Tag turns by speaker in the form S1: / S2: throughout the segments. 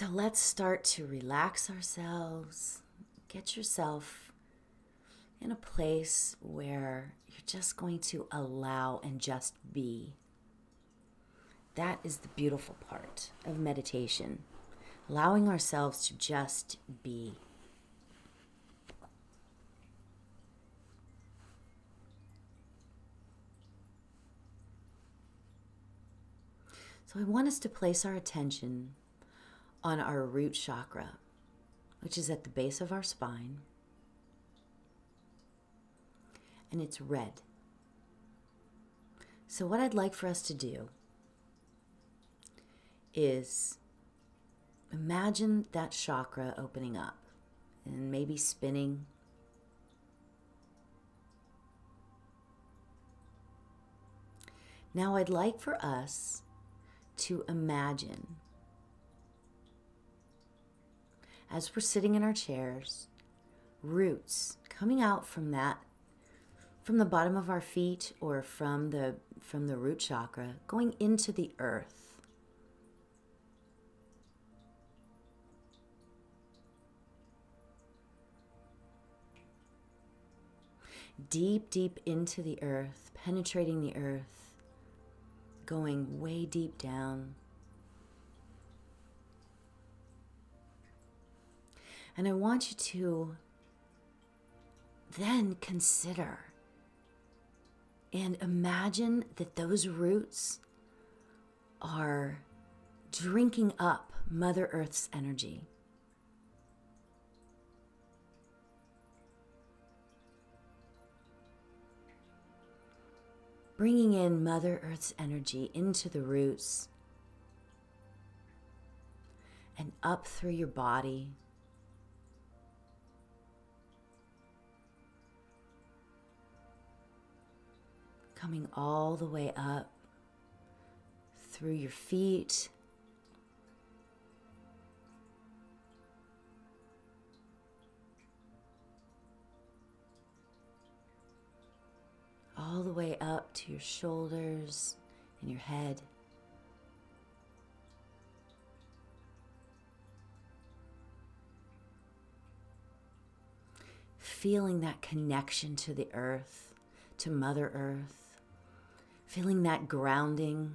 S1: So let's start to relax ourselves. Get yourself in a place where you're just going to allow and just be. That is the beautiful part of meditation, allowing ourselves to just be. So, I want us to place our attention on our root chakra, which is at the base of our spine, and it's red. So, what I'd like for us to do is imagine that chakra opening up and maybe spinning. Now, I'd like for us to imagine as we're sitting in our chairs, roots coming out from that from the bottom of our feet or from the from the root chakra going into the earth. Deep, deep into the earth, penetrating the earth, going way deep down. And I want you to then consider and imagine that those roots are drinking up Mother Earth's energy. Bringing in Mother Earth's energy into the roots and up through your body coming all the way up through your feet. All the way up to your shoulders and your head. Feeling that connection to the earth, to Mother Earth feeling that grounding.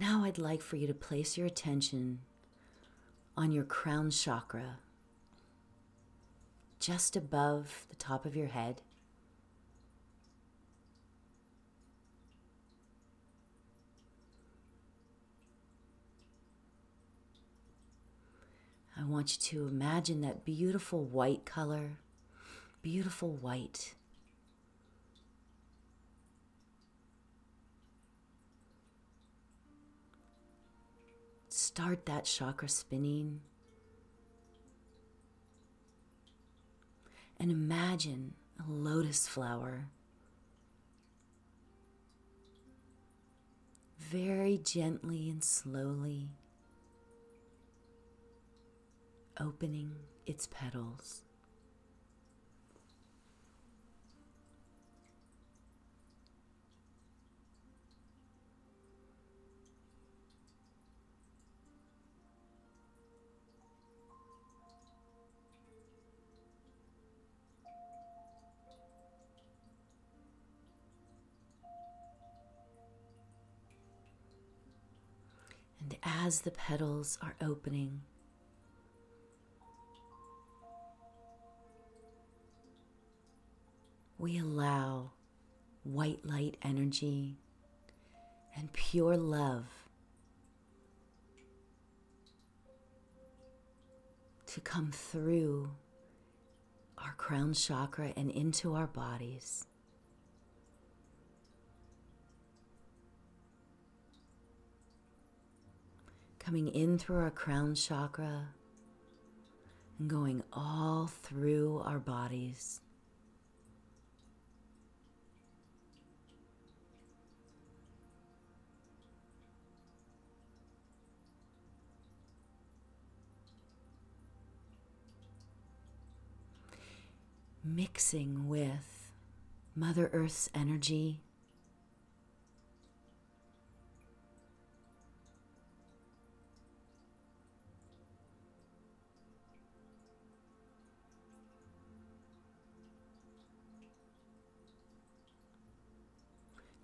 S1: Now I'd like for you to place your attention on your crown chakra, just above the top of your head. I want you to imagine that beautiful white color, beautiful white. Start that chakra spinning. And imagine a lotus flower. Very gently and slowly opening its petals. As the petals are opening, we allow white light energy and pure love to come through our crown chakra and into our bodies. Coming in through our crown chakra and going all through our bodies. Mixing with Mother Earth's energy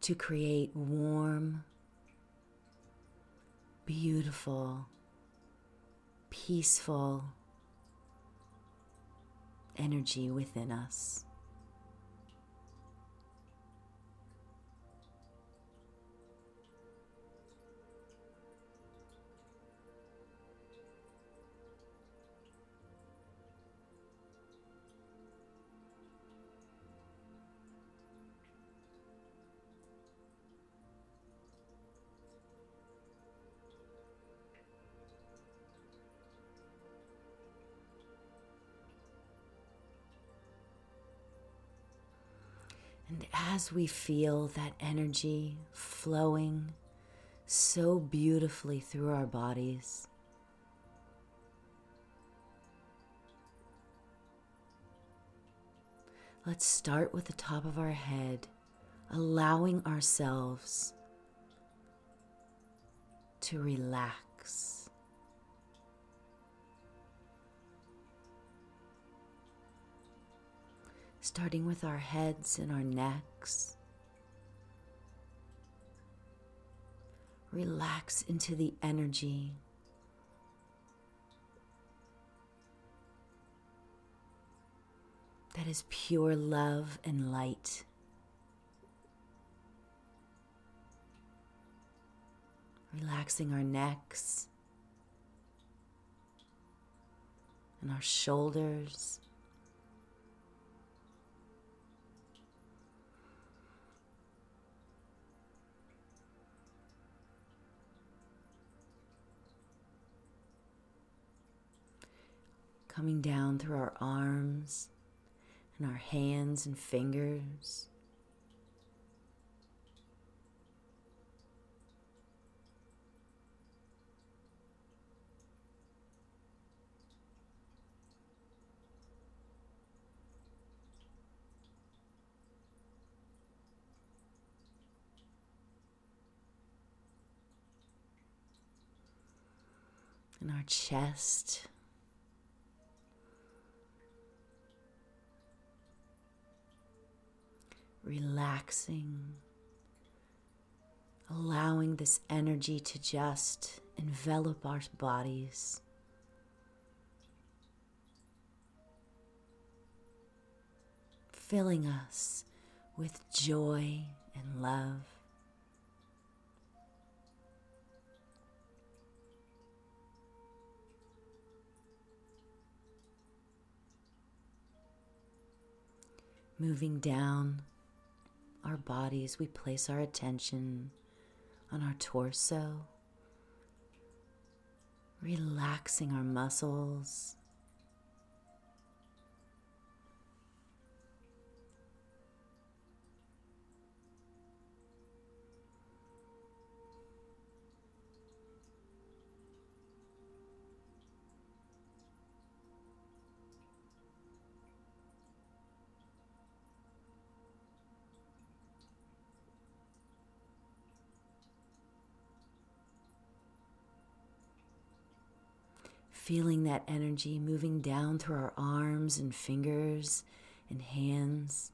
S1: to create warm, beautiful, peaceful energy within us. And as we feel that energy flowing so beautifully through our bodies, let's start with the top of our head, allowing ourselves to relax. Starting with our heads and our necks. Relax into the energy. That is pure love and light. Relaxing our necks and our shoulders. Coming down through our arms and our hands and fingers. and our chest. Relaxing, allowing this energy to just envelop our bodies. Filling us with joy and love. Moving down our bodies, we place our attention on our torso, relaxing our muscles. Feeling that energy moving down through our arms and fingers and hands.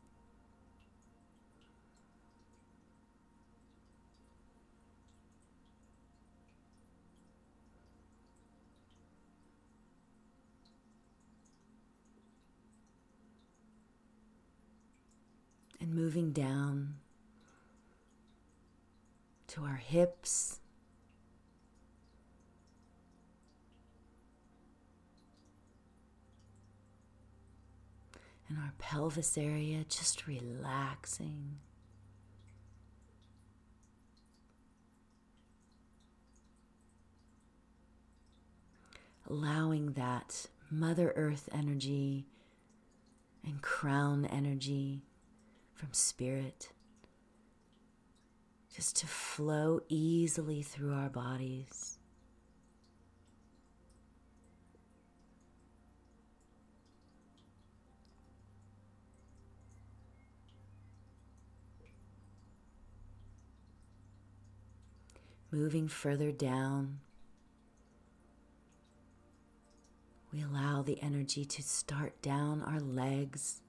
S1: And moving down to our hips and our pelvis area just relaxing. allowing that Mother Earth energy and crown energy from spirit just to flow easily through our bodies. Moving further down, we allow the energy to start down our legs.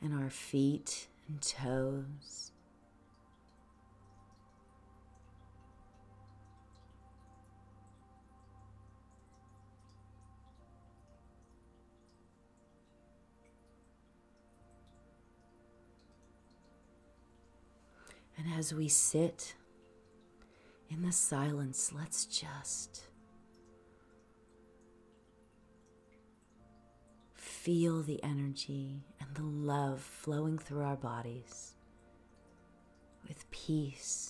S1: And our feet and toes. And as we sit in the silence, let's just feel the energy and the love flowing through our bodies with peace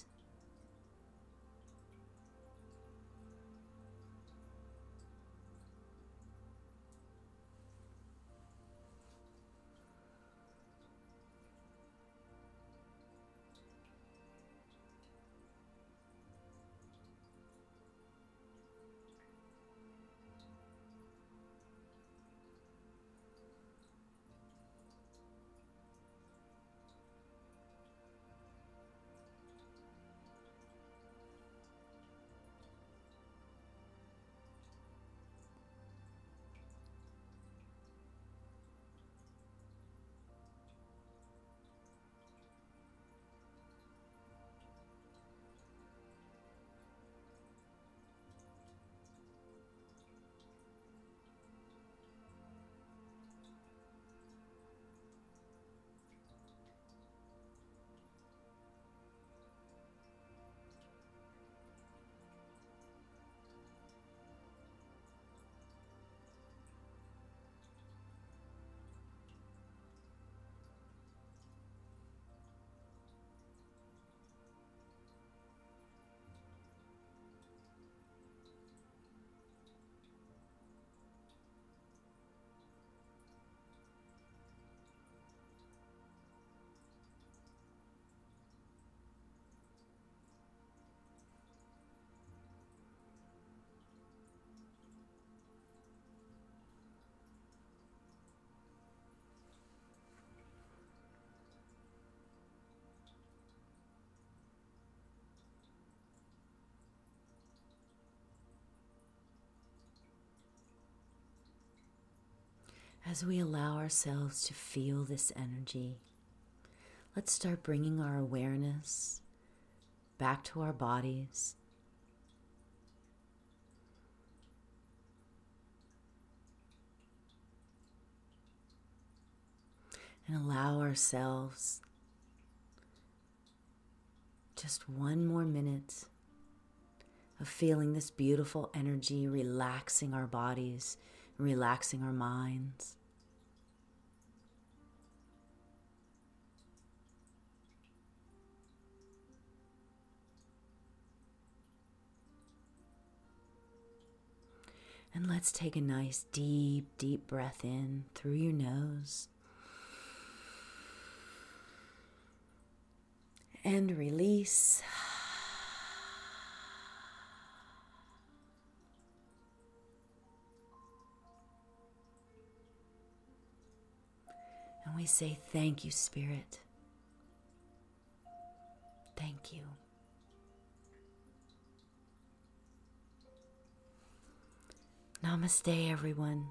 S1: As we allow ourselves to feel this energy, let's start bringing our awareness back to our bodies. And allow ourselves just one more minute of feeling this beautiful energy relaxing our bodies relaxing our minds. And let's take a nice deep, deep breath in through your nose. And release. And we say, Thank you, Spirit. Thank you. Namaste, everyone.